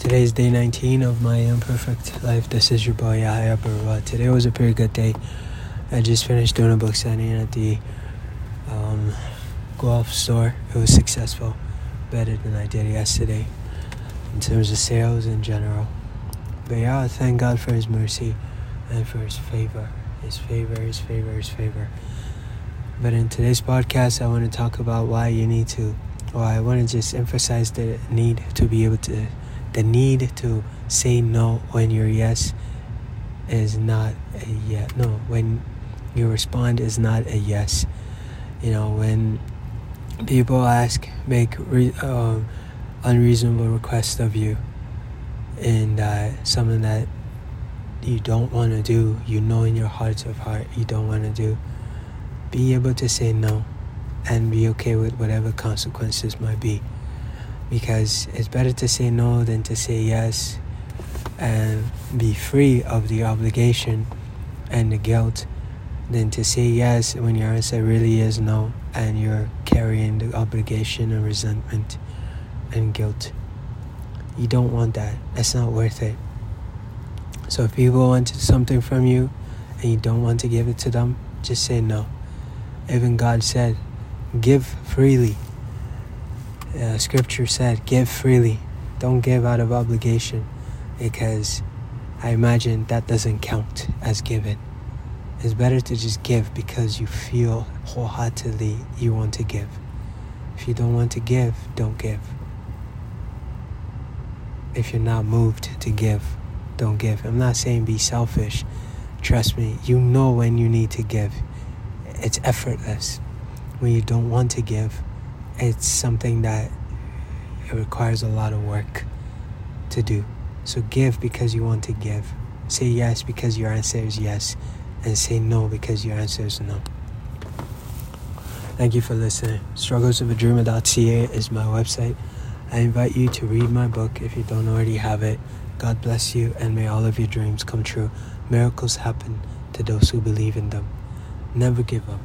Today is day 19 of my imperfect life. This is your boy Yahya. Today was a pretty good day. I just finished doing a book signing at the um, golf store. It was successful, better than I did yesterday in terms of sales in general. But yeah, thank God for His mercy and for His favor. His favor, His favor, His favor. But in today's podcast, I want to talk about why you need to, or I want to just emphasize the need to be able to, the need to say no when your yes is not a yes. No, when you respond is not a yes. You know, when people ask, make re, uh, unreasonable requests of you, and uh, something that you don't want to do, you know in your heart of heart you don't want to do be able to say no and be okay with whatever consequences might be. Because it's better to say no than to say yes and be free of the obligation and the guilt than to say yes when your answer really is no and you're carrying the obligation and resentment and guilt. You don't want that. That's not worth it. So if people want something from you and you don't want to give it to them, just say no. Even God said, give freely. Uh, scripture said, give freely. Don't give out of obligation because I imagine that doesn't count as given. It's better to just give because you feel wholeheartedly you want to give. If you don't want to give, don't give. If you're not moved to give, don't give. I'm not saying be selfish. Trust me, you know when you need to give it's effortless. When you don't want to give, it's something that it requires a lot of work to do. So give because you want to give. Say yes because your answer is yes. And say no because your answer is no. Thank you for listening. Strugglesofadreamer.ca is my website. I invite you to read my book if you don't already have it. God bless you and may all of your dreams come true. Miracles happen to those who believe in them. Never give up.